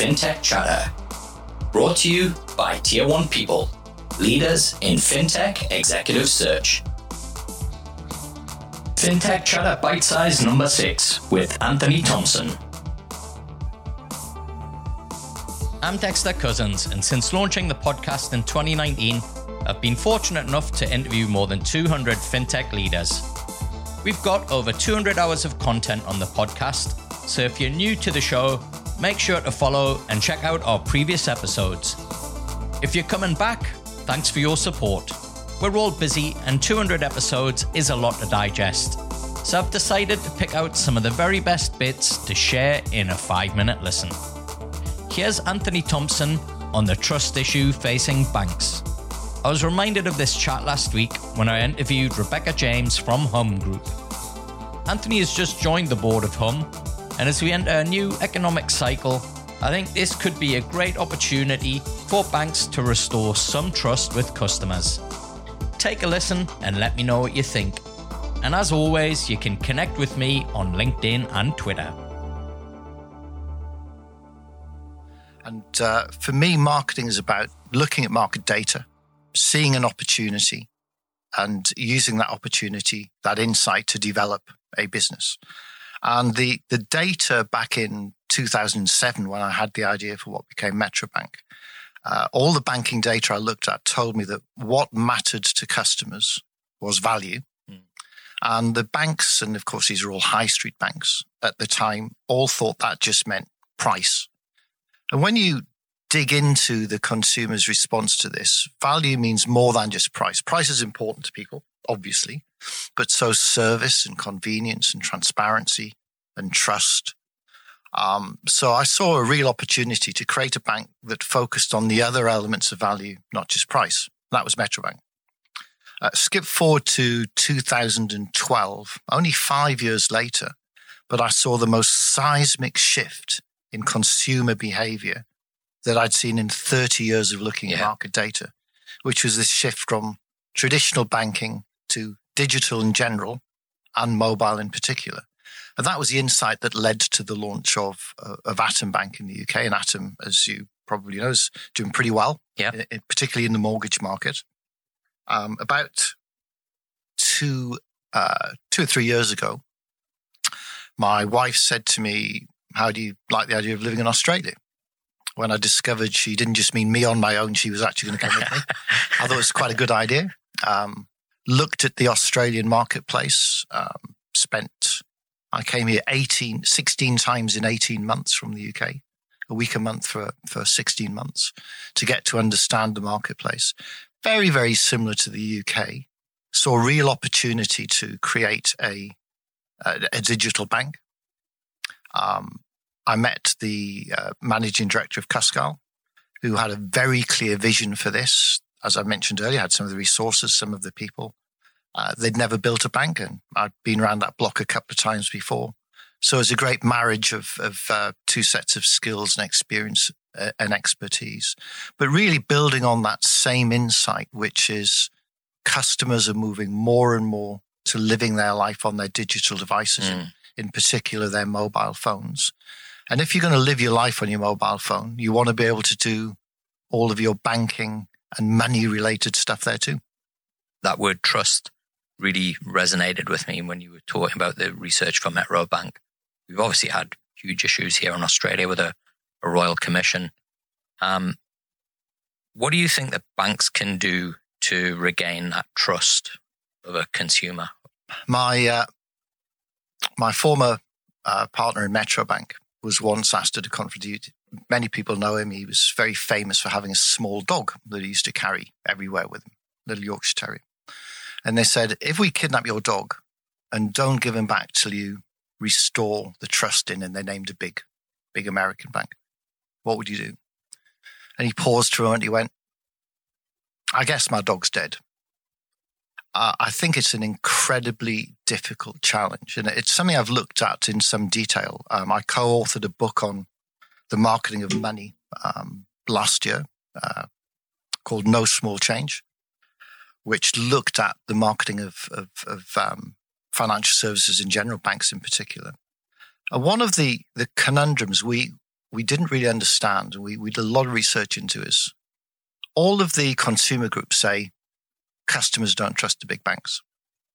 FinTech Chatter. Brought to you by Tier 1 People, leaders in FinTech executive search. FinTech Chatter Bite Size number 6 with Anthony Thompson. I'm Dexter Cousins, and since launching the podcast in 2019, I've been fortunate enough to interview more than 200 fintech leaders. We've got over 200 hours of content on the podcast, so if you're new to the show, make sure to follow and check out our previous episodes. If you're coming back, thanks for your support. We're all busy, and 200 episodes is a lot to digest. So I've decided to pick out some of the very best bits to share in a five minute listen. Here's Anthony Thompson on the trust issue facing banks. I was reminded of this chat last week when I interviewed Rebecca James from Humm Group. Anthony has just joined the board of Humm, and as we enter a new economic cycle, I think this could be a great opportunity for banks to restore some trust with customers. Take a listen and let me know what you think. And as always, you can connect with me on LinkedIn and Twitter. And uh, for me, marketing is about looking at market data, seeing an opportunity, and using that opportunity, that insight to develop a business. And the, the data back in 2007, when I had the idea for what became Metrobank, uh, all the banking data I looked at told me that what mattered to customers was value. Mm. And the banks, and of course, these are all high street banks at the time, all thought that just meant price. And when you dig into the consumer's response to this, value means more than just price. Price is important to people, obviously, but so service and convenience and transparency and trust. Um, so I saw a real opportunity to create a bank that focused on the other elements of value, not just price. That was Metrobank. Uh, skip forward to 2012, only five years later, but I saw the most seismic shift in consumer behavior that I'd seen in 30 years of looking yeah. at market data, which was this shift from traditional banking to digital in general and mobile in particular. And that was the insight that led to the launch of, uh, of Atom Bank in the UK. And Atom, as you probably know, is doing pretty well, yeah. particularly in the mortgage market. Um, about two, uh, two or three years ago, my wife said to me, how do you like the idea of living in Australia? When I discovered she didn't just mean me on my own, she was actually going to come with me. I thought it was quite a good idea. Um, looked at the Australian marketplace, um, spent, I came here 18, 16 times in 18 months from the UK, a week a month for, for 16 months to get to understand the marketplace. Very, very similar to the UK. Saw real opportunity to create a, a, a digital bank um, I met the uh, managing director of Cuscal, who had a very clear vision for this. As I mentioned earlier, I had some of the resources, some of the people. Uh, they'd never built a bank, and I'd been around that block a couple of times before. So it was a great marriage of, of uh, two sets of skills and experience uh, and expertise, but really building on that same insight, which is customers are moving more and more to living their life on their digital devices. Mm in particular their mobile phones. And if you're going to live your life on your mobile phone, you want to be able to do all of your banking and money related stuff there too. That word trust really resonated with me when you were talking about the research for Metro Bank. We've obviously had huge issues here in Australia with a, a royal commission. Um, what do you think that banks can do to regain that trust of a consumer? My uh, my former uh, partner in Metrobank was once asked to contribute. Many people know him. He was very famous for having a small dog that he used to carry everywhere with him, little Yorkshire Terrier. And they said, if we kidnap your dog and don't give him back till you restore the trust in, and they named a big, big American bank, what would you do? And he paused for a moment. He went, I guess my dog's dead I think it's an incredibly difficult challenge. And it's something I've looked at in some detail. Um, I co authored a book on the marketing of money um, last year uh, called No Small Change, which looked at the marketing of, of, of um, financial services in general, banks in particular. And one of the, the conundrums we, we didn't really understand, we, we did a lot of research into is all of the consumer groups say customers don't trust the big banks.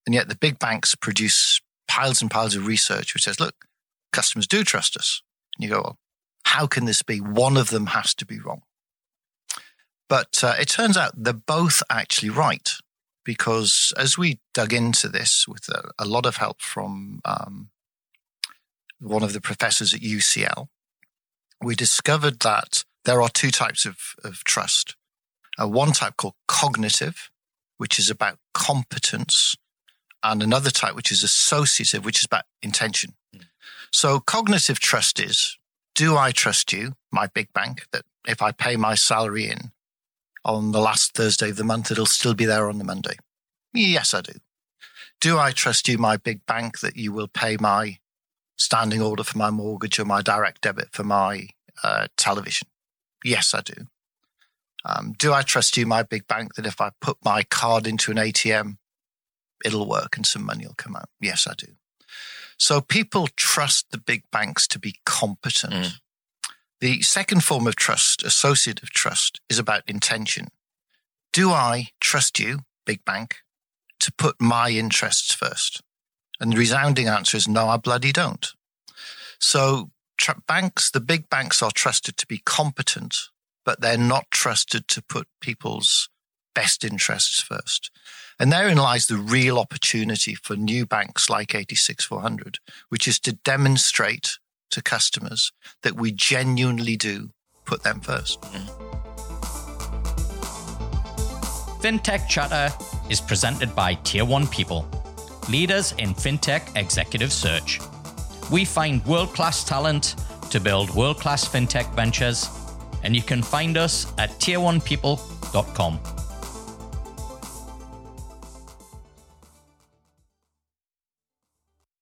And yet the big banks produce piles and piles of research which says, look, customers do trust us. And you go, well, how can this be? One of them has to be wrong. But uh, it turns out they're both actually right because as we dug into this with a, a lot of help from um, one of the professors at UCL, we discovered that there are two types of, of trust. Uh, one type called cognitive, which is about competence, and another type which is associative, which is about intention. Mm. So cognitive trust is, do I trust you, my big bank, that if I pay my salary in on the last Thursday of the month, it'll still be there on the Monday? Yes, I do. Do I trust you, my big bank, that you will pay my standing order for my mortgage or my direct debit for my uh, television? Yes, I do. Um, do I trust you, my big bank, that if I put my card into an ATM, it'll work and some money will come out? Yes, I do. So people trust the big banks to be competent. Mm. The second form of trust, associative trust, is about intention. Do I trust you, big bank, to put my interests first? And the resounding answer is no, I bloody don't. So banks, the big banks are trusted to be competent, but they're not trusted to put people's best interests first. And therein lies the real opportunity for new banks like 86400, which is to demonstrate to customers that we genuinely do put them first. FinTech Chatter is presented by Tier 1 People, leaders in FinTech executive search. We find world class talent to build world class FinTech ventures, and you can find us at tier1people.com.